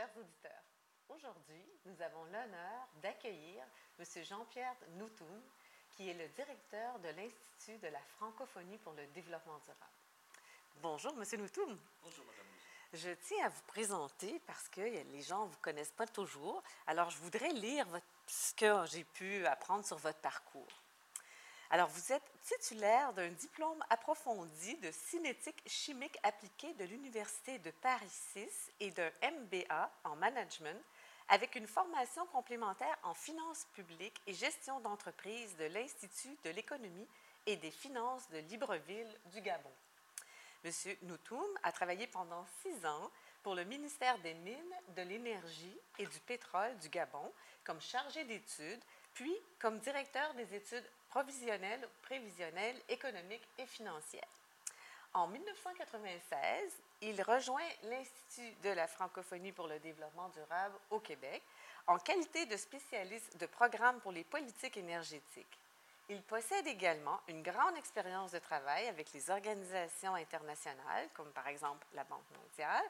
chers auditeurs. Aujourd'hui, nous avons l'honneur d'accueillir M. Jean-Pierre Noutoum, qui est le directeur de l'Institut de la francophonie pour le développement durable. Bonjour, M. Noutoum. Bonjour, Madame. Je tiens à vous présenter parce que les gens ne vous connaissent pas toujours. Alors, je voudrais lire votre, ce que j'ai pu apprendre sur votre parcours. Alors, vous êtes titulaire d'un diplôme approfondi de cinétique chimique appliquée de l'Université de Paris 6 et d'un MBA en management avec une formation complémentaire en finances publiques et gestion d'entreprise de l'Institut de l'économie et des finances de Libreville du Gabon. Monsieur Noutoum a travaillé pendant six ans pour le ministère des Mines, de l'Énergie et du Pétrole du Gabon comme chargé d'études, puis comme directeur des études provisionnelles, prévisionnelles, économiques et financières. En 1996, il rejoint l'Institut de la francophonie pour le développement durable au Québec en qualité de spécialiste de programme pour les politiques énergétiques. Il possède également une grande expérience de travail avec les organisations internationales, comme par exemple la Banque mondiale,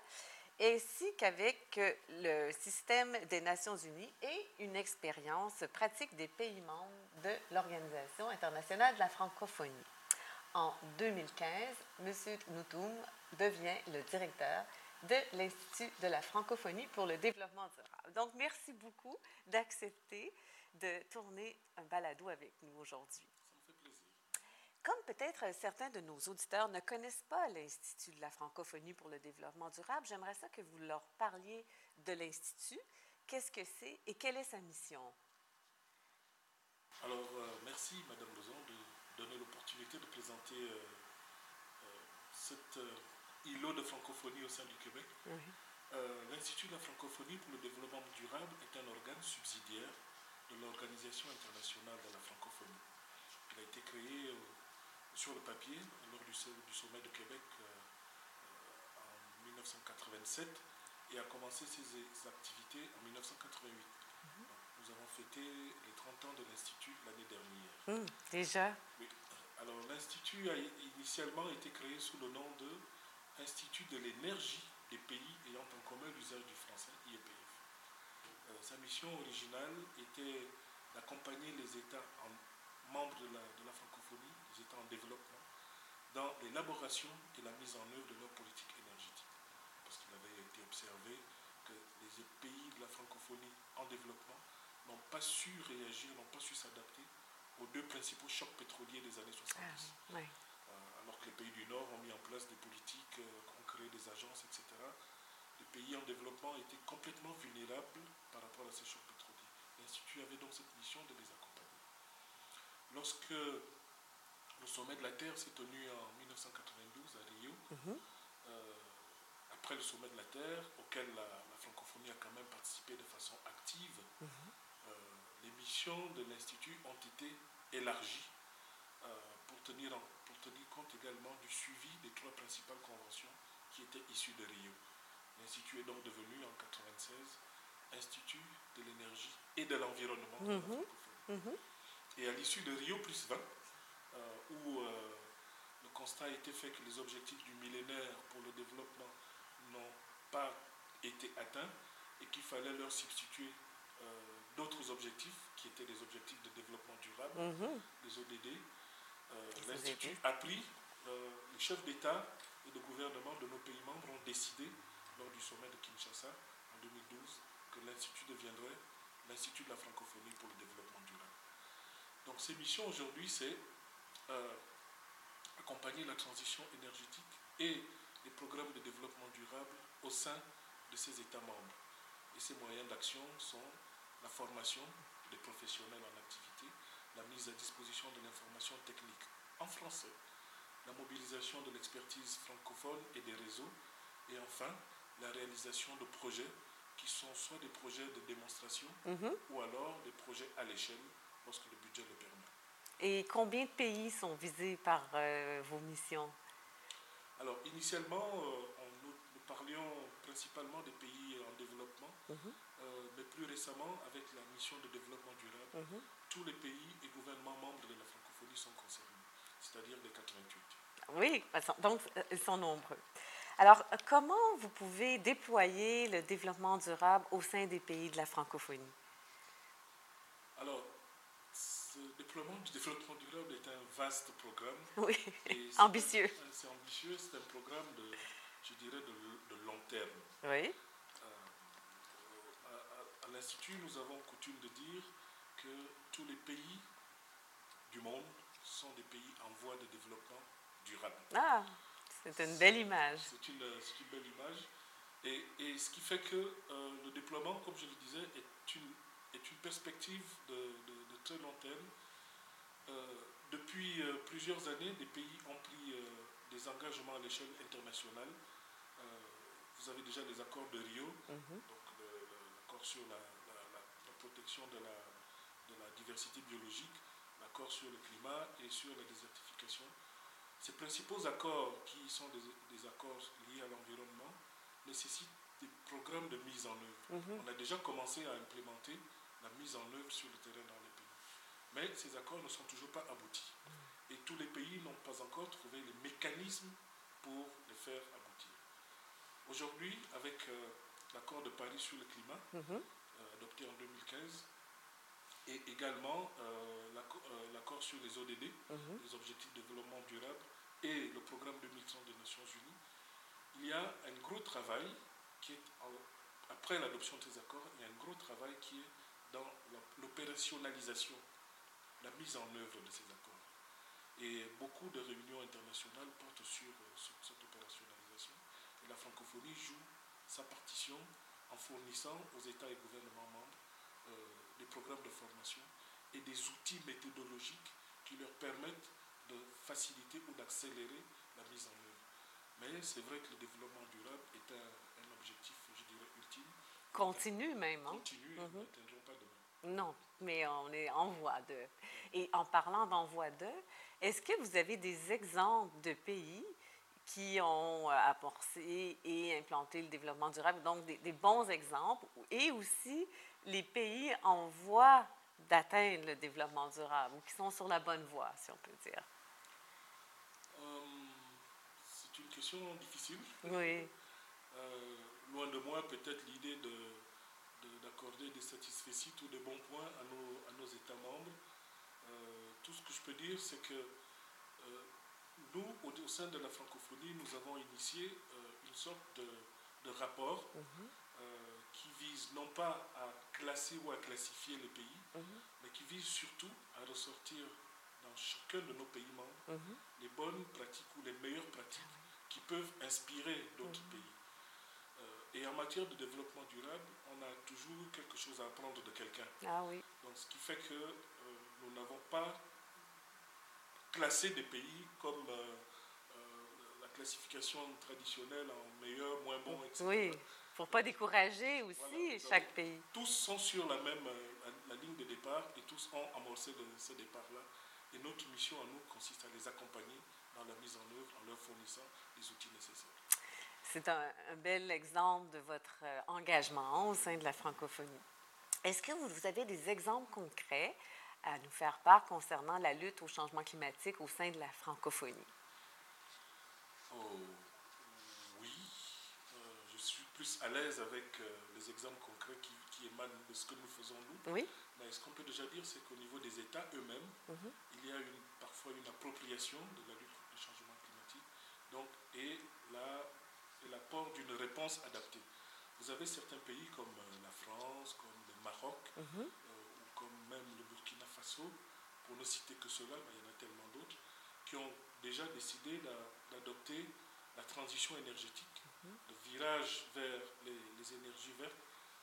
ainsi qu'avec le système des Nations unies et une expérience pratique des pays membres de l'Organisation internationale de la francophonie. En 2015, M. Noutoum devient le directeur de l'Institut de la francophonie pour le développement durable. Donc, merci beaucoup d'accepter de tourner un balado avec nous aujourd'hui. Ça me fait plaisir. Comme peut-être certains de nos auditeurs ne connaissent pas l'Institut de la francophonie pour le développement durable, j'aimerais ça que vous leur parliez de l'Institut. Qu'est-ce que c'est et quelle est sa mission? Alors, euh, merci, Madame Lozon, de donner l'opportunité de présenter euh, euh, cet îlot de francophonie au sein du Québec. L'Institut de la francophonie pour le développement durable est un organe subsidiaire de l'Organisation internationale de la francophonie. Il a été créé sur le papier lors du, so- du sommet de Québec en 1987 et a commencé ses, ses activités en 1988. Nous avons fêté les 30 ans de l'Institut l'année dernière. Hum, déjà, Oui. Alors l'Institut a initialement été créé sous le nom de Institut de l'énergie des pays ayant en commun l'usage du français, IEPF. Euh, sa mission originale était d'accompagner les États en- membres de la, de la francophonie, les États en développement, dans l'élaboration et la mise en œuvre de leur politique énergétique. Parce qu'il avait été observé que les pays de la francophonie en développement n'ont pas su réagir, n'ont pas su s'adapter aux deux principaux chocs pétroliers des années 70. ah, ouais. Euh, alors que les pays du Nord ont mis en place des politiques, euh, ont créé des agences, etc., les pays en développement étaient complètement vulnérables par rapport à ces chocs pétroliers. L'Institut avait donc cette mission de les accompagner. Lorsque le sommet de la Terre s'est tenu en 1992 à Rio, Mhm. euh, après le sommet de la Terre, auquel la, la francophonie a quand même participé de façon active, Mhm. Missions de l'Institut ont été élargies euh, pour, tenir en- pour tenir compte également du suivi des trois principales conventions qui étaient issues de Rio. L'Institut est donc devenu en 1996 Institut de l'énergie et de l'environnement Mhm. Mhm. Et à l'issue de Rio plus 20, euh, où euh, le constat a été fait que les objectifs du millénaire pour le développement n'ont pas été atteints et qu'il fallait leur substituer euh, d'autres objectifs qui étaient des objectifs de développement durable, Mhm. les ODD. Euh, L'Institut a pris, euh, les chefs d'État et de gouvernement de nos pays membres ont décidé, lors du sommet de Kinshasa en 2012, que l'Institut deviendrait l'Institut de la francophonie pour le développement durable. Donc ces missions aujourd'hui, c'est euh, accompagner la transition énergétique et les programmes de développement durable au sein de ces États membres. Et ces moyens d'action sont la formation des professionnels en activité, la mise à disposition de l'information technique en français, la mobilisation de l'expertise francophone et des réseaux, et enfin la réalisation de projets qui sont soit des projets de démonstration Mhm. ou alors des projets à l'échelle lorsque le budget le permet. Et combien de pays sont visés par euh, vos missions? Alors, initialement, euh, on- nous, nous parlions principalement des pays en développement, Mhm. Plus récemment, avec la mission de développement durable, Mhm. tous les pays et gouvernements membres de la francophonie sont concernés, c'est-à-dire les 88. Oui, donc ils sont nombreux. Alors, comment vous pouvez déployer le développement durable au sein des pays de la francophonie? Alors, ce déploiement du développement durable est un vaste programme. Oui, ambitieux. C'est ambitieux, c'est un programme de, je dirais, de, de long terme. Oui, à- l'Institut, nous avons coutume de dire que tous les pays du monde sont des pays en voie de développement durable. ah, c'est une belle image. C'est une, belle image. Et, et ce qui fait que euh, le déploiement, comme je le disais, est une, est une perspective de, de- de très long terme. Euh, depuis euh, plusieurs années, des pays ont pris des engagements à l'échelle internationale. Vous avez déjà les accords de Rio, Mhm. donc l'accord sur la, la- la- la protection de la, de la diversité biologique, l'accord sur le climat et sur la désertification. Ces principaux accords, qui sont des, des accords liés à l'environnement, nécessitent des programmes de mise en œuvre. Mhm. On a déjà commencé à implémenter la mise en œuvre sur le terrain dans les pays. Mais ces accords ne sont toujours pas aboutis. Et tous les pays n'ont pas encore trouvé les mécanismes pour les faire aboutir. Aujourd'hui, avec euh, l'accord de Paris sur le climat, Mhm. euh, adopté en 2015, et également euh, euh, l'accord sur les ODD, Mhm. les objectifs de développement durable, et le programme 2030 des Nations Unies, il y a un gros travail qui est, en- après l'adoption de ces accords, il y a un gros travail qui est dans l'opérationnalisation, la mise en œuvre de ces accords. Et beaucoup de réunions internationales portent sur, sur cette opérationnalisation. Et la francophonie joue sa partition en fournissant aux États et gouvernements membres euh, des programmes de formation et des outils méthodologiques qui leur permettent de faciliter ou d'accélérer la mise en œuvre. Mais c'est vrai que le développement durable est un, un objectif, je dirais, ultime, Continue même, hein? continu et Mhm. nous n'atteindrons pas demain. Non, mais on est en voie de. Et en parlant d'en voie de, est-ce que vous avez des exemples de pays qui ont euh, apporté et implanté le développement durable, donc des, des bons exemples, et aussi les pays en voie d'atteindre le développement durable, ou qui sont sur la bonne voie, si on peut dire? Euh, c'est une question difficile. Oui. Euh, loin de moi peut-être l'idée de, de- d'accorder des satisfaits ou des bons points à nos, à nos États membres. Euh, tout ce que je peux dire, c'est que euh, nous, au, sein de la francophonie, nous avons initié euh, une sorte de, de rapport Mhm, euh, qui vise non pas à classer ou à classifier les pays, mhm, mais qui vise surtout à ressortir dans chacun de nos pays membres mhm. les bonnes pratiques ou les meilleures pratiques qui peuvent inspirer d'autres pays. Euh, et en matière de développement durable, on a toujours quelque chose à apprendre de quelqu'un. Ah oui. Donc, ce qui fait que euh, nous n'avons pas classé des pays comme euh, euh, la classification traditionnelle en meilleur, moins bon, etc. Oui. Pour pas décourager aussi Voilà, chaque pays. Tous sont sur la même euh, la, la ligne de départ et tous ont amorcé de, ce départ-là. Et notre mission à nous consiste à les accompagner dans la mise en œuvre en leur fournissant les outils nécessaires. C'est un, un bel exemple de votre engagement au sein de la francophonie. Est-ce que vous, vous avez des exemples concrets à nous faire part concernant la lutte au changement climatique au sein de la francophonie? Oh, oui, euh, je suis plus à l'aise avec euh, les exemples concrets qui, qui émanent de ce que nous faisons nous. Oui? Mais ce qu'on peut déjà dire, c'est qu'au niveau des États eux-mêmes, Mhm. il y a une, parfois une appropriation de la lutte le changement climatique donc, et la- et l'apport d'une réponse adaptée. Vous avez certains pays comme euh, la France, comme le Maroc, Mhm. euh, ou comme même le Faso, pour ne citer que cela, mais il y en a tellement d'autres, qui ont déjà décidé d'a- d'adopter la transition énergétique, le virage vers les, les énergies vertes.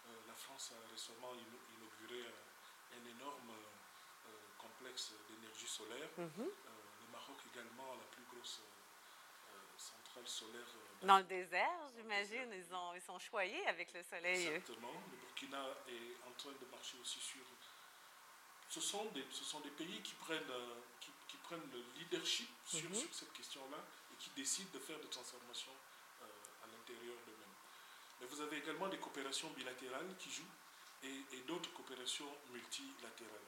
Euh, la France a récemment inauguré un, un énorme euh, complexe d'énergie solaire. Mhm. Euh, le Maroc également, la plus grosse euh, euh, centrale solaire. euh, Dans le désert, j'imagine, ils, ils sont choyés avec le soleil. Exactement. Le Burkina est en train de marcher aussi sur. Ce sont des, ce sont des pays qui prennent, euh, qui, qui prennent le leadership sur, Mhm. sur cette question-là et qui décident de faire des transformations euh, à l'intérieur d'eux-mêmes. Mais vous avez également des coopérations bilatérales qui jouent et, et d'autres coopérations multilatérales.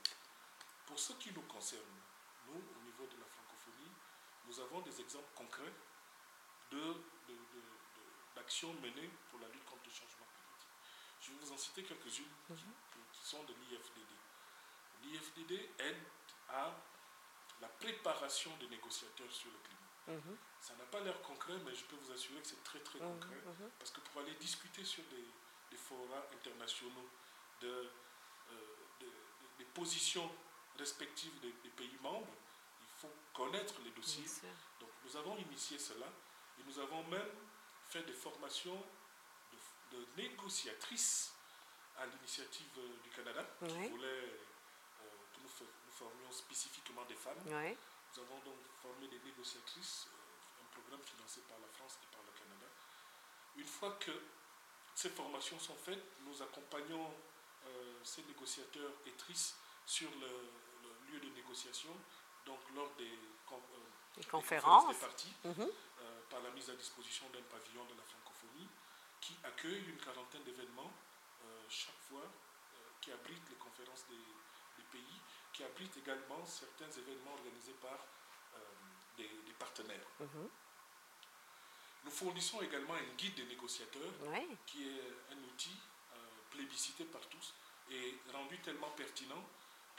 Pour ce qui nous concerne, nous, au niveau de la francophonie, nous avons des exemples concrets de, de- de- de- d'actions menées pour la lutte contre le changement climatique. Je vais vous en citer quelques-unes qui, qui sont de l'IFDD. L'IFDD aide à la préparation des négociateurs sur le climat. Ça n'a pas l'air concret, mais je peux vous assurer que c'est très très concret. Parce que pour aller discuter sur des, des forats internationaux de, euh, de- de- des positions respectives des, des pays membres, il faut connaître les dossiers. Donc nous avons initié cela et nous avons même fait des formations de, de négociatrices à l'initiative euh, du Canada qui voulait euh, que nous, fa- nous formions spécifiquement des femmes. Nous avons donc formé des négociatrices, euh, un programme financé par la France et par le Canada. Une fois que ces formations sont faites, nous accompagnons euh, ces négociateurs et trices sur le, le lieu de négociation, donc lors des, con- euh, des conférences. des parties, Mhm. euh, par la mise à disposition d'un pavillon de la francophonie qui accueille une quarantaine d'événements chaque fois, qui abrite les conférences des, des pays, qui abrite également certains événements organisés par euh, des, des partenaires. Mhm. Nous fournissons également un guide des négociateurs qui est un outil euh, plébiscité par tous et rendu tellement pertinent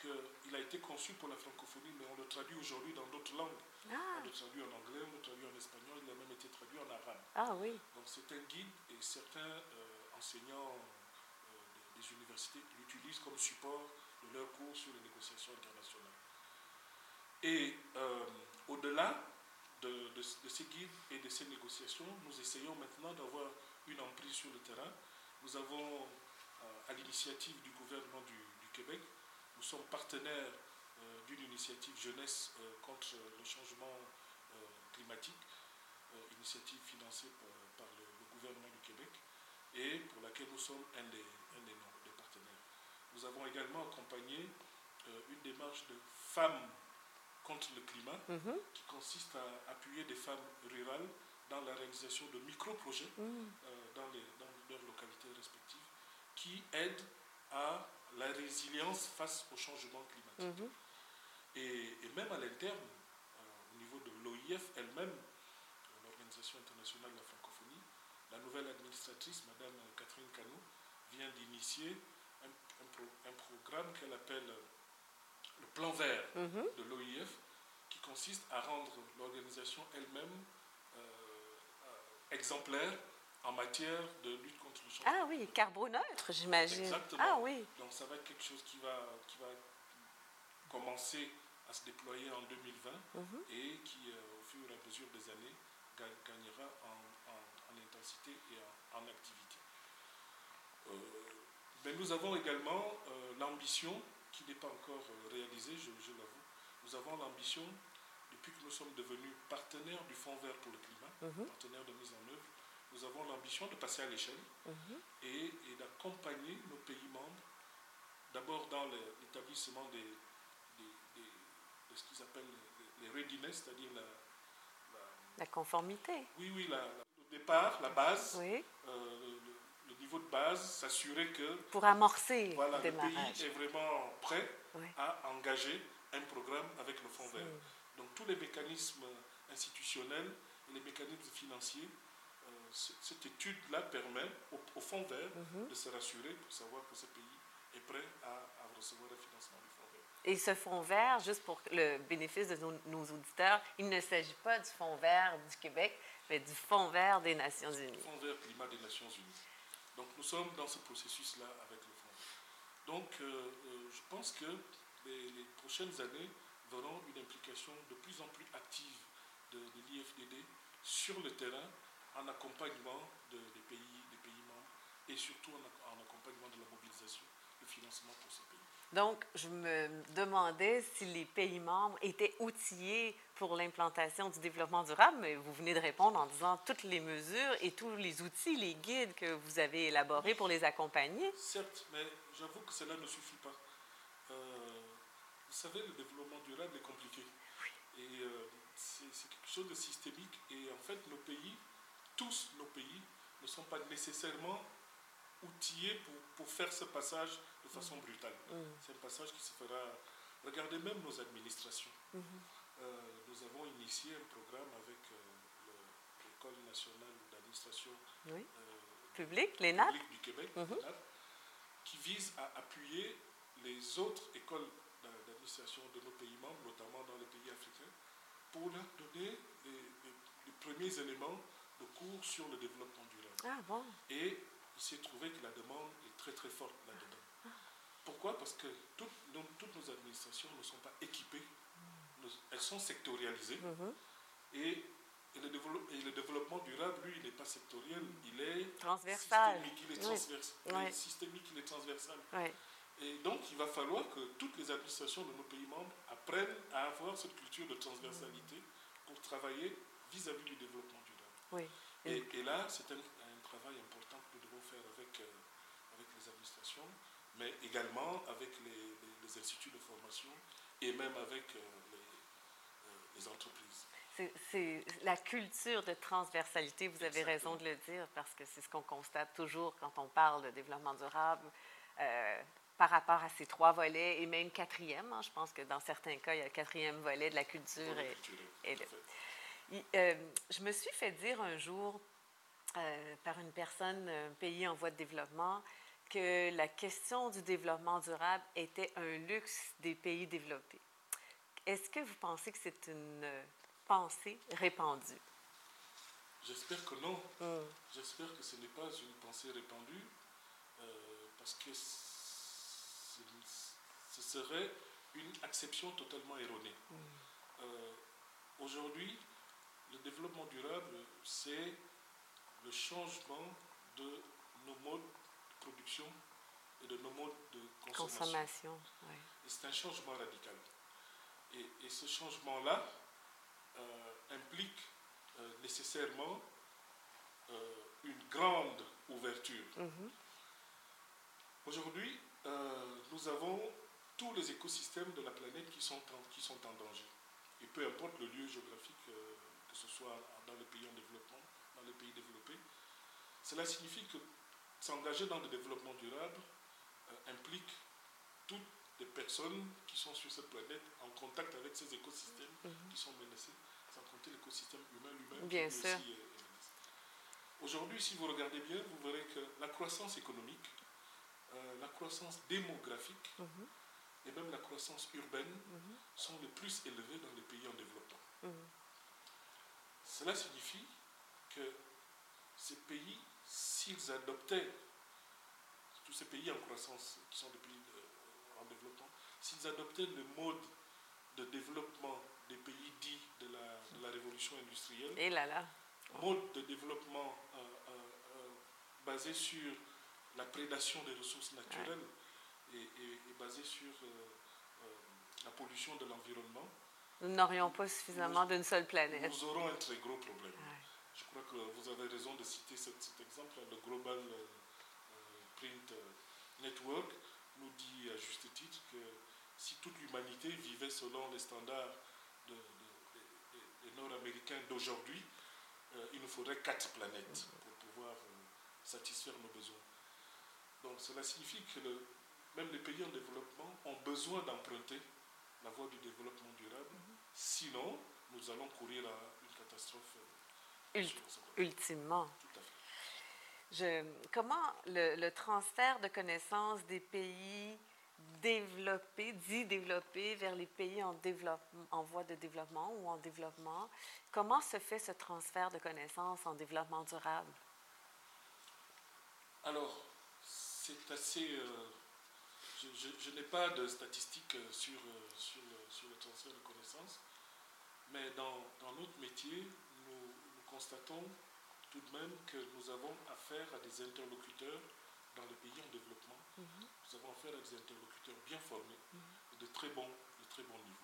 qu'il a été conçu pour la francophonie, mais on le traduit aujourd'hui dans d'autres langues. Ah, On le traduit en anglais, on le traduit en espagnol, il a même été traduit en arabe. ah oui. Donc c'est un guide et certains euh, enseignants euh, des universités l'utilisent comme support de leurs cours sur les négociations internationales. Et euh, au-delà de, ces guides et de ces négociations, nous essayons maintenant d'avoir une emprise sur le terrain. Nous avons, euh, à l'initiative du gouvernement du, Québec, nous sommes partenaires euh, d'une initiative jeunesse contre le changement climatique, initiative financée par, le gouvernement du Québec et pour laquelle nous sommes un des, un des, no- des partenaires. Nous avons également accompagné euh, une démarche de femmes contre le climat Mhm. qui consiste à appuyer des femmes rurales dans la réalisation de micro-projets Mhm. euh, dans, les, dans leurs localités respectives qui aident à la résilience face au changement climatique. Mhm. Et, et même à l'interne, euh, au niveau de l'OIF elle-même, euh, l'Organisation internationale de la francophonie, la nouvelle administratrice, Madame Catherine Cano, vient d'initier un, un pro- un programme qu'elle appelle euh, le plan vert Mhm. de l'OIF, qui consiste à rendre l'organisation elle-même euh, euh, exemplaire en matière de lutte contre le changement Ah oui, carboneutre, j'imagine. Exactement. Ah oui. donc ça va être quelque chose qui va, qui va commencer à se déployer en 2020 Mhm. et qui, euh, au fur et à mesure des années, ga- gagnera en, en- en intensité et en, en activité. Euh, mais nous avons également euh, l'ambition, qui n'est pas encore euh, réalisée, je, je l'avoue, nous avons l'ambition, depuis que nous sommes devenus partenaires du Fonds vert pour le climat, Mhm. partenaires de mise en œuvre, nous avons l'ambition de passer à l'échelle Mhm. et, et d'accompagner nos pays membres, d'abord dans l'établissement des, des- des- de ce qu'ils appellent les, les readiness, c'est-à-dire la, la- La conformité. oui, oui, la- la- le départ, la base, Oui. euh, niveau de base, s'assurer que Pour amorcer voilà, le le pays est vraiment prêt Oui. à engager un programme avec le Fonds vert. Mm. Donc tous les mécanismes institutionnels et les mécanismes financiers, euh, cette étude-là permet au, au Fonds vert Mhm. de se rassurer pour savoir que ce pays est prêt à, à recevoir un financement du Fonds vert. Et ce fonds vert, juste pour le bénéfice de nos, nos auditeurs, il ne s'agit pas du fonds vert du Québec, mais du fonds vert des Nations Le Unies. Fonds vert climat des Nations Unies. Donc nous sommes dans ce processus-là avec le Fonds. Donc euh, euh, je pense que les, prochaines années verront une implication de plus en plus active de, l'IFDD sur le terrain en accompagnement de- des, pays, des pays membres et surtout en accompagnement de la mobilisation de financement pour ces pays. Donc, je me demandais si les pays membres étaient outillés pour l'implantation du développement durable, mais vous venez de répondre en disant toutes les mesures et tous les outils, les guides que vous avez élaborés pour les accompagner. Certes, mais j'avoue que cela ne suffit pas. Euh, vous savez, le développement durable est compliqué. Et euh, c'est quelque chose de systémique. Et en fait, nos pays, tous nos pays, ne sont pas nécessairement outillés pour, pour faire ce passage de façon brutale. Mm. C'est un passage qui se fera. Regardez même nos administrations. Mhm. Euh, nous avons initié un programme avec euh, le- l'École nationale d'administration Oui. euh, Public, l'ENAP? publique du Québec, Mhm. qui vise à appuyer les autres écoles d'a- d'administration de nos pays membres, notamment dans les pays africains, pour leur donner les, les- les premiers éléments de cours sur le développement durable. Ah bon? Et il s'est trouvé que la demande est très très forte là-dedans. Pourquoi? Parce que toutes nos, toutes nos administrations ne sont elles sont sectorialisées Mhm. et, et le, développe- et le développement durable, lui, il n'est pas sectoriel, il est Transversal. systémique, il est, Oui. transvers- il est Oui. systémique, il est transversal. Oui. Et donc, il va falloir que toutes les administrations de nos pays membres apprennent à avoir cette culture de transversalité pour travailler vis-à-vis du développement durable. Oui. Et, et là, c'est un, un travail important que nous devons faire avec, euh, avec les administrations, mais également avec les, les- les instituts de formation et même avec euh, les, entreprises. C'est- la culture de transversalité, vous avez Exactement. raison de le dire, parce que c'est ce qu'on constate toujours quand on parle de développement durable euh, par rapport à ces trois volets, et même quatrième. hein. je pense que dans certains cas, il y a le quatrième volet de la culture. Et- et le- euh, je me suis fait dire un jour euh, par une personne, un pays en voie de développement, que la question du développement durable était un luxe des pays développés. Est-ce que vous pensez que c'est une euh, pensée répandue? J'espère que non. Hmm. J'espère que ce n'est pas une pensée répandue, euh, parce que ce, serait une acception totalement erronée. Euh, Aujourd'hui, le développement durable, c'est le changement de nos modes de production et de nos modes de consommation. Consommation. oui. Et c'est un changement radical. Et, et ce changement-là euh, implique euh, nécessairement euh, une grande ouverture. Mhm. Aujourd'hui, nous avons tous les écosystèmes de la planète qui sont en, qui sont en danger. Et peu importe le lieu géographique, que ce soit dans les pays en développement, dans les pays développés, cela signifie que s'engager dans le développement durable implique toutes les personnes qui sont sur cette planète en contact avec ces écosystèmes Mhm. qui sont menacés, sans compter l'écosystème humain lui-même Bien qui sûr. aussi est- est menacé. Aujourd'hui, si vous regardez bien, vous verrez que la croissance économique, euh, la croissance démographique Mhm. et même la croissance urbaine Mhm. sont les plus élevées dans les pays en développement. Cela signifie que ces pays, s'ils adoptaient, tous ces pays en croissance, qui sont des pays de- développement, s'ils adoptaient le mode de développement des pays dits de la, de la révolution industrielle, Et là là. mode de développement euh, euh, euh, basé sur la prédation des ressources naturelles et, et- et basé sur la pollution de l'environnement, Nous n'aurions pas suffisamment d'une seule planète. nous aurons un très gros problème. Ouais. Je crois que vous avez raison de citer cet, cet exemple, le Global Print Network nous dit à juste titre que si toute l'humanité vivait selon les standards de- de- de- des- des Nord-Américains d'aujourd'hui, euh, il nous faudrait quatre planètes pour pouvoir euh, satisfaire nos besoins. Donc cela signifie que le- même les pays en développement ont besoin d'emprunter la voie du développement durable, sinon nous allons courir à une catastrophe. euh, ultimement. Tout à fait. Je- comment le, le transfert de connaissances des pays développés, dits développés, vers les pays en, voie de développement ou en développement, comment se fait ce transfert de connaissances en développement durable? Alors, c'est assez. euh, je n'ai pas de statistiques euh, sur, euh, sur, le, sur le transfert de connaissances, mais dans, dans notre métier, nous constatons tout de même que nous avons affaire à des interlocuteurs dans les pays en développement. Nous avons affaire à des interlocuteurs bien formés et de très bons, de très bons niveaux.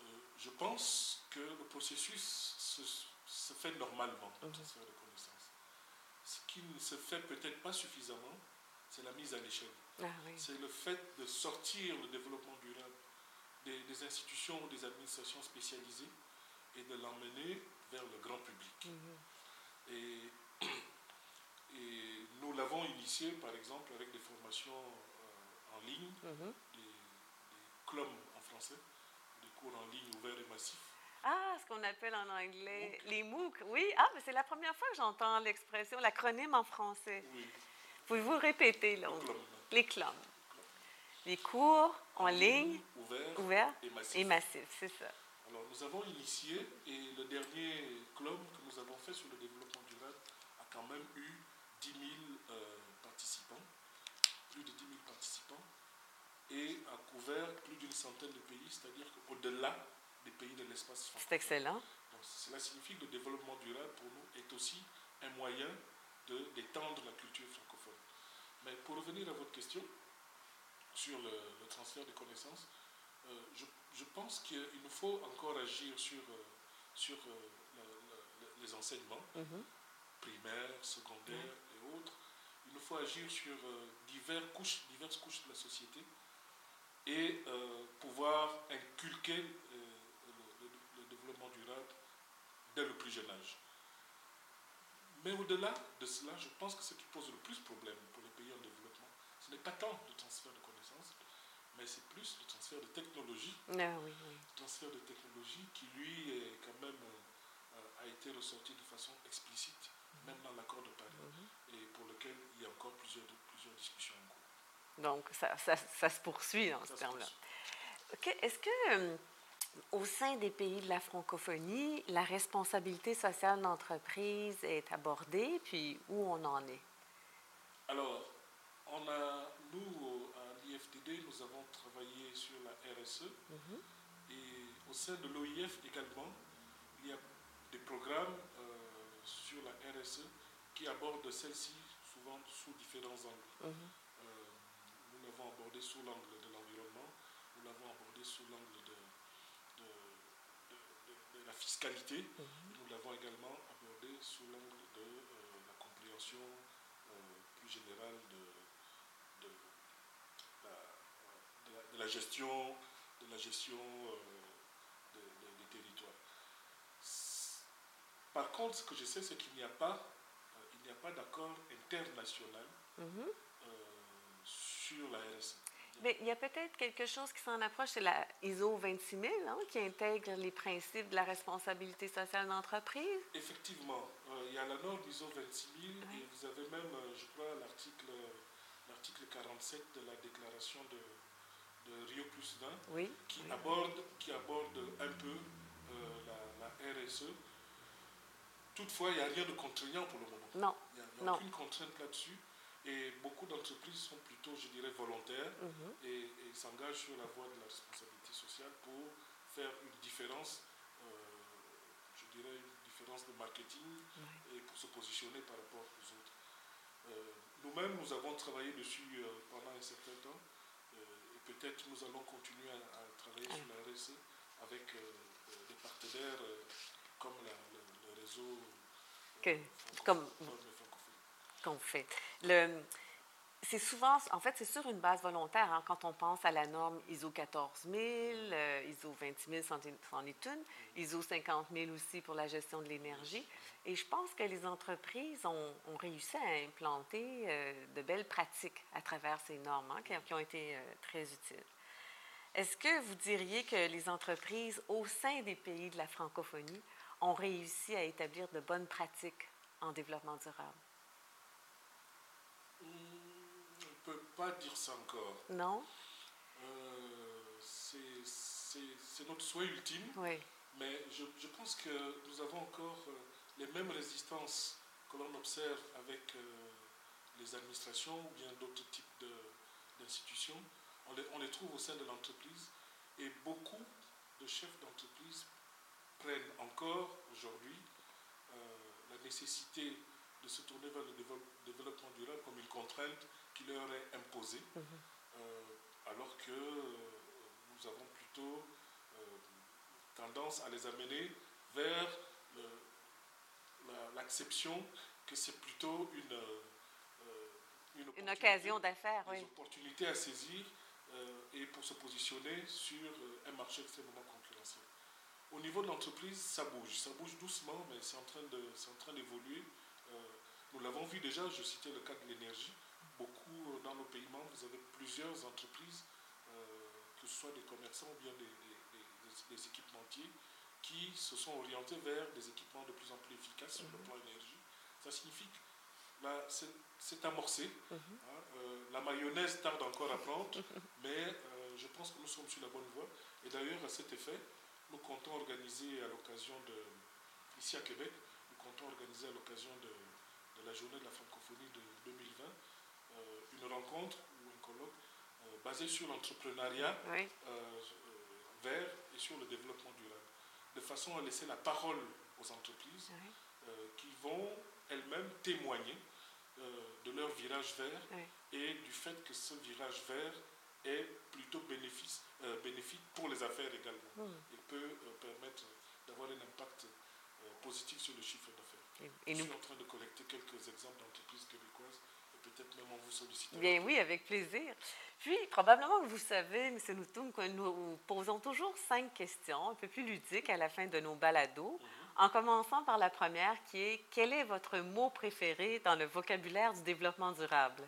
Euh, je pense que le processus se, se fait normalement, le Mhm. transfert de connaissances. Ce qui ne se fait peut-être pas suffisamment, c'est la mise à l'échelle. Ah oui. C'est le fait de sortir le développement durable des, des institutions ou des administrations spécialisées et de l'emmener vers le grand public. Mhm. Et, et nous l'avons initié, par exemple, avec des formations euh, en ligne, Mhm. des, des clubs en français, des cours en ligne ouverts et massifs. Ah, ce qu'on appelle en anglais les MOOC. Oui, ah, mais c'est la première fois que j'entends l'expression, l'acronyme en français. Oui. Pouvez-vous répéter, là? Les clubs. Les cours en ligne, Ouvert, ouverts et massif. et massifs, c'est ça. Alors, nous avons initié, et le dernier club que nous avons fait sur le développement durable a quand même eu 10 000 euh, participants, plus de 10 000 participants, et a couvert plus d'une centaine de pays, c'est-à-dire qu'au-delà des pays de l'espace C'est francophone. excellent. Donc, cela signifie que le développement durable, pour nous, est aussi un moyen d'étendre la culture francophone. Mais pour revenir à votre question sur le, le transfert de connaissances, euh, je, je pense qu'il nous faut encore agir sur, euh, sur euh, le- le- les enseignements Mhm. primaires, secondaires autres. Il nous faut agir sur euh, divers couches, diverses couches de la société et euh, pouvoir inculquer euh, le, le- le développement durable dès le plus jeune âge. Mais au-delà de cela, je pense que ce qui pose le plus problème pour les pays en développement, ce n'est pas tant le transfert de connaissances, mais c'est plus le transfert de technologie Ah oui, oui. transfert de technologie qui, lui, est quand même, euh, a été ressorti de façon explicite, même dans l'accord de Paris, et pour lequel il y a encore plusieurs, plusieurs discussions en cours. Donc, ça, ça- ça se poursuit dans Ça ce terme-là. Est-ce que, euh, au sein des pays de la francophonie, la responsabilité sociale d'entreprise est abordée, puis où on en est? Alors, on a, nous, à l'IFTD, nous avons travaillé sur la RSE, Mhm. et au sein de l'OIF également, il y a des programmes euh, sur la RSE qui abordent celle-ci souvent sous différents angles. Mhm. Euh, nous l'avons abordé sous l'angle de l'environnement, nous l'avons abordé sous l'angle de, de- de- de- de la fiscalité, Mhm. nous l'avons également abordé sous l'angle de euh, la compréhension euh, plus générale de, de la, de la- de la gestion, de la gestion euh, de- de- des territoires. S- Par contre, ce que je sais, c'est qu'il n'y a pas, euh, il n'y a pas d'accord international Mhm. euh, sur la RSE. Mais il y a peut-être quelque chose qui s'en approche, c'est la ISO 26000, hein, qui intègre les principes de la responsabilité sociale d'entreprise. Effectivement, euh, il y a la norme ISO 26000 Ouais. et vous avez même, je crois, l'article l'article 47 de la déclaration de, de Rio Plus 20 Oui. qui Oui. aborde, qui aborde un peu euh, la, la RSE. Toutefois, il n'y a rien de contraignant pour le moment. Non. Il n'y a, aucune contrainte là-dessus. Et beaucoup d'entreprises sont plutôt, je dirais, volontaires Mhm. et, et s'engagent sur la voie de la responsabilité sociale pour faire une différence, euh, je dirais, une différence de marketing et pour se positionner par rapport aux autres. Euh, Nous-mêmes, nous avons travaillé dessus euh, pendant un certain temps et peut-être nous allons continuer à, à travailler sur la RSE avec des partenaires comme la- le réseau euh, Que- comme- qu'on fait. Le, c'est souvent, en fait, c'est sur une base volontaire. hein, quand on pense à la norme ISO 14000, euh, ISO 20000, c'en est, c'en est une, ISO 50000 aussi pour la gestion de l'énergie. Et je pense que les entreprises ont, ont réussi à implanter euh, de belles pratiques à travers ces normes hein, qui, qui ont été euh, très utiles. Est-ce que vous diriez que les entreprises au sein des pays de la francophonie ont réussi à établir de bonnes pratiques en développement durable? Hmm, On ne peut pas dire ça encore. Non? Euh, c'est- notre souhait ultime, Oui. mais je, je pense que nous avons encore euh, les mêmes résistances que l'on observe avec euh, les administrations ou bien d'autres types d'institutions. On les, on les trouve au sein de l'entreprise et beaucoup de chefs d'entreprise prennent encore aujourd'hui euh, la nécessité de se tourner vers le développe- développement durable comme une contrainte qui leur est imposée, Mhm. euh, alors que euh, nous avons plutôt tendance à les amener vers la- l'acception que c'est plutôt une, euh, Une opportunité- occasion d'affaires, opportunités à saisir euh, et pour se positionner sur un marché extrêmement concurrentiel. Au niveau de l'entreprise, ça bouge. Ça bouge doucement, mais c'est en train d'évoluer. Euh, nous l'avons vu déjà, je citais le cas de l'énergie. Beaucoup euh, dans nos pays membres, vous avez plusieurs entreprises, euh, que ce soit des commerçants ou bien des, des- des- des équipementiers, qui se sont orientés vers des équipements de plus en plus efficaces sur le plan énergie. Ça signifie que c'est- amorcé. hein, euh, la mayonnaise tarde encore à prendre, mais euh, je pense que nous sommes sur la bonne voie. Et d'ailleurs, à cet effet, nous comptons organiser à l'occasion de, ici à Québec, nous comptons organiser à l'occasion de, de la journée de la francophonie de 2020 euh, une rencontre ou un colloque euh, basé sur l'entrepreneuriat Oui. euh, vert et sur le développement durable, de façon à laisser la parole aux entreprises Oui. qui vont elles-mêmes témoigner de leur virage vert Oui. et du fait que ce virage vert est plutôt bénéfice, euh, bénéfique pour les affaires également Mm. et peut euh, permettre d'avoir un impact euh, positif sur le chiffre d'affaires. Je nous, suis en train de collecter quelques exemples d'entreprises québécoises et peut-être même en vous solliciter. bien oui, avec plaisir. Puis, probablement que vous savez, M. Noutoum, que nous posons toujours cinq questions un peu plus ludiques à la fin de nos balados, en commençant par la première qui est quel est votre mot préféré dans le vocabulaire du développement durable?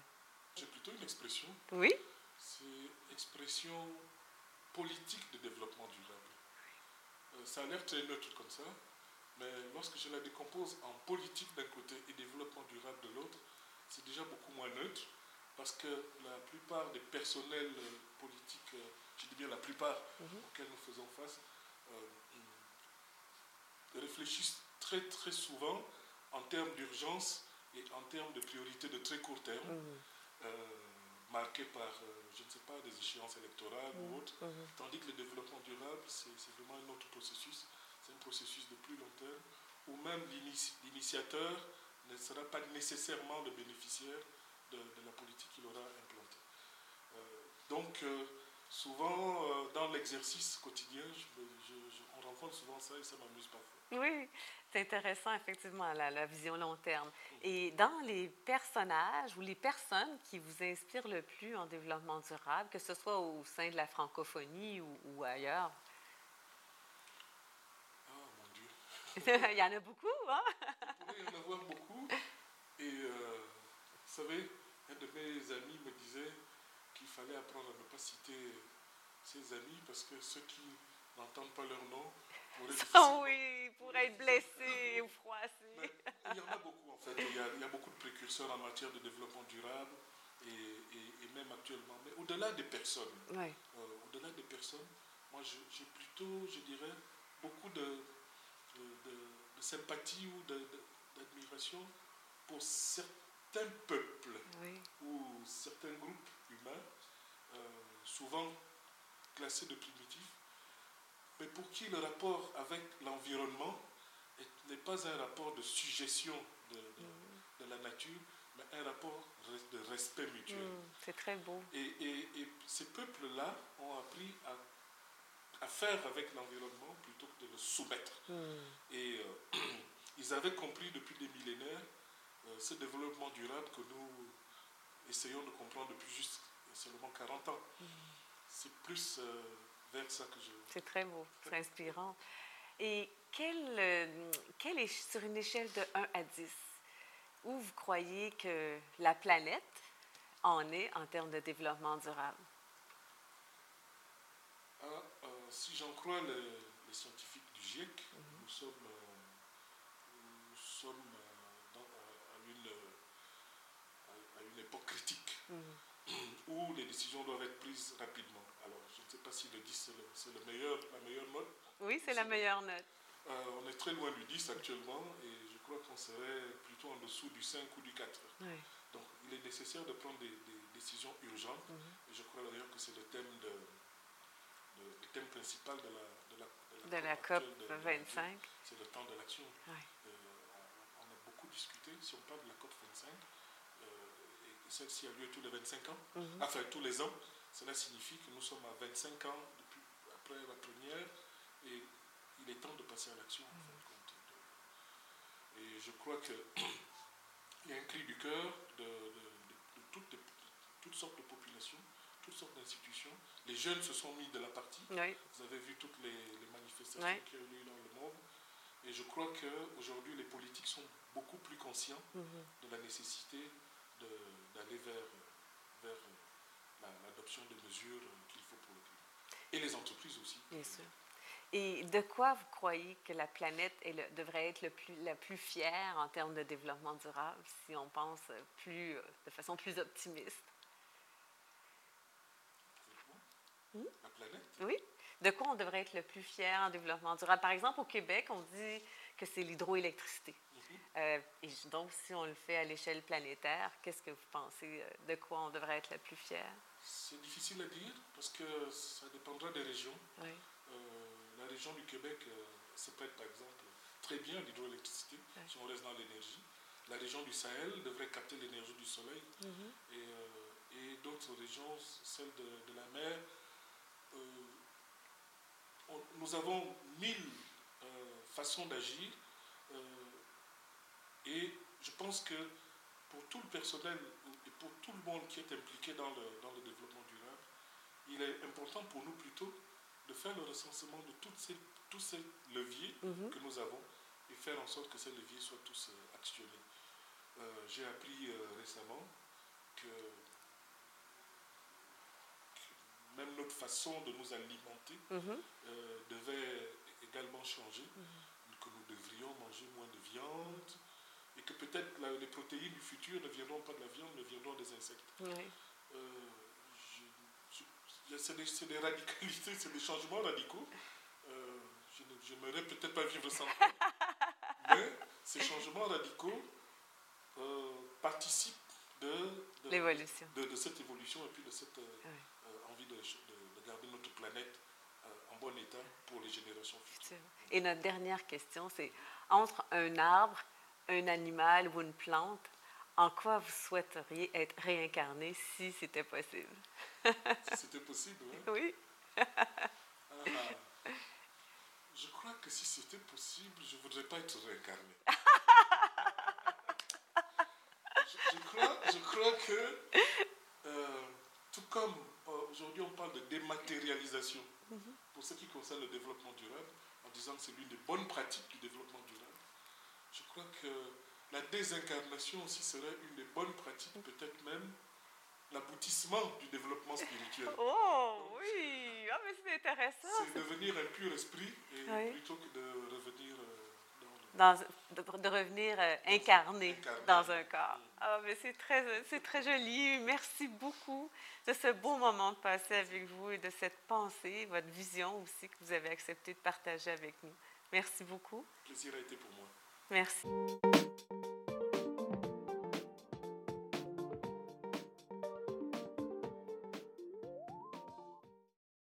J'ai plutôt une expression, Oui? c'est expression politique de développement durable. Euh, ça a l'air très neutre comme ça, mais lorsque je la décompose en politique d'un côté et développement durable de l'autre, c'est déjà beaucoup moins neutre parce que la plupart des personnels euh, politiques, euh, je dis bien la plupart auxquels nous faisons face, euh, réfléchissent très très souvent en termes d'urgence et en termes de priorité de très court terme, Mhm. euh, marquées par, euh, je ne sais pas, des échéances électorales ou autres, Mhm. tandis que le développement durable, c'est vraiment un autre processus, c'est un processus de plus long terme, où même l'initiateur ne sera pas nécessairement le bénéficiaire de, de la politique qu'il aura implantée. Euh, donc, euh, souvent, euh, dans l'exercice quotidien, je me- je- je- on rencontre souvent ça et ça m'amuse parfois. Oui, c'est intéressant, effectivement, la, la vision long terme. Et dans les personnages ou les personnes qui vous inspirent le plus en développement durable, que ce soit au sein de la francophonie ou, ou ailleurs, il y en a beaucoup, hein? Il pourrait y en avoir beaucoup. Et euh, vous savez, un de mes amis me disait qu'il fallait apprendre à ne pas citer ses amis parce que ceux qui n'entendent pas leur nom pourraient Ah difficilement- oui, pour être blessé ou froissé. Mais il y en a beaucoup en fait. Il y a, il y a beaucoup de précurseurs en matière de développement durable et, et- et même actuellement. Mais au-delà des personnes, Oui, euh, au-delà des personnes, moi j'ai plutôt, je dirais, beaucoup de, de, de- de sympathie ou d'admiration pour certains peuples oui, ou certains groupes humains, euh, souvent classés de primitifs, mais pour qui le rapport avec l'environnement est- n'est pas un rapport de suggestion de, de- de la nature, mais un rapport de respect mutuel. Mm, c'est très beau. Et, et- et ces peuples-là ont appris à, à faire avec l'environnement plutôt que de le soumettre. Mm, Et euh, ils avaient compris depuis des millénaires euh, ce développement durable que nous essayons de comprendre depuis juste seulement 40 ans. C'est plus euh, vers ça que je... C'est très beau, c'est inspirant. Et quel, euh, quel est, sur une échelle de 1 à 10, où vous croyez que la planète en est en termes de développement durable? Ah, si j'en crois les, les scientifiques du GIEC, nous sommes, euh, nous sommes euh, dans- à, une, à- à une époque critique où les décisions doivent être prises rapidement. Alors, je ne sais pas si le 10 c'est le, meilleur, la meilleure note. Oui, c'est la meilleure note. Euh, on est très loin du 10 actuellement et je crois qu'on serait plutôt en dessous du 5 ou du 4. Oui. Donc, il est nécessaire de prendre des, des décisions urgentes. Et je crois d'ailleurs que c'est le thème, de, thème principal de la, de la, De la actuelle COP de- de 25. C'est le temps de l'action. Oui. Euh, on, a beaucoup discuté. Si on parle de la COP 25, euh, et, celle-ci a lieu tous les 25 ans, Mhm. enfin tous les ans, cela signifie que nous sommes à 25 ans depuis, après la première et il est temps de passer à l'action en fin de compte. Et je crois que il y a un cri du cœur de, toutes, toutes sortes de populations, toutes sortes d'institutions. Les jeunes se sont mis de la partie. Oui, Vous avez vu toutes les, les manifestations Ouais. qui ont eu lieu dans le monde. Et je crois qu'aujourd'hui, les politiques sont beaucoup plus conscients Mhm. de la nécessité d'aller vers, vers la- l'adoption de mesures qu'il faut pour le climat. Et les entreprises aussi. bien sûr. Et de quoi vous croyez que la planète est le- devrait être le plus, la plus fière en termes de développement durable, si on pense plus, euh, de façon plus optimiste? La planète Oui. De quoi on devrait être le plus fier en développement durable? Par exemple, au Québec, on dit que c'est l'hydroélectricité. Mhm. Euh, et donc, si on le fait à l'échelle planétaire, qu'est-ce que vous pensez euh, de quoi on devrait être le plus fier? C'est difficile à dire parce que ça dépendra des régions. Oui. Euh, la région du Québec euh, se prête par exemple très bien à l'hydroélectricité Ouais. si on reste dans l'énergie. La région du Sahel devrait capter l'énergie du soleil Mhm. et, et d'autres régions, celles de, de la mer. Euh, on- nous avons mille euh, façons d'agir euh, et je pense que pour tout le personnel et pour tout le monde qui est impliqué dans le, dans le développement durable, il est important pour nous plutôt de faire le recensement de toutes ces, tous ces leviers Mhm. que nous avons et faire en sorte que ces leviers soient tous actionnés. Euh, J'ai appris euh, récemment que même notre façon de nous alimenter Mhm. euh, devait également changer, que nous devrions manger moins de viande et que peut-être les protéines du futur ne viendront pas de la viande, mais viendront des insectes. Oui. Euh, c'est des, radicalités, c'est des changements radicaux. Euh, je ne- j'aimerais peut-être pas vivre sans mais ces changements radicaux euh, participent de, de, L'évolution. de- de cette évolution et puis de cette Oui. Euh, de, de- de garder notre planète euh, en bon état pour les générations futures. Et notre dernière question, c'est entre un arbre, un animal ou une plante, en quoi vous souhaiteriez être réincarné si c'était possible? Si c'était possible, hein. Oui. Ah, je crois que si c'était possible, je ne voudrais pas être réincarné. je, je crois, je crois que, euh, tout comme euh, aujourd'hui on parle de dématérialisation pour ce qui concerne le développement durable, en disant que c'est l'une des bonnes pratiques du développement durable, je crois que la désincarnation aussi serait une des bonnes pratiques, peut-être même l'aboutissement du développement spirituel. Oh, oui! Ah, mais c'est intéressant. C'est devenir un pur esprit et Oui. plutôt que de dans de, de revenir euh, incarné, Incarné. dans un corps. Ah, mais c'est très, c'est très joli. Merci beaucoup de ce beau moment de passer avec vous et de cette pensée, votre vision aussi que vous avez accepté de partager avec nous. Merci beaucoup. Le plaisir a été pour moi. Merci.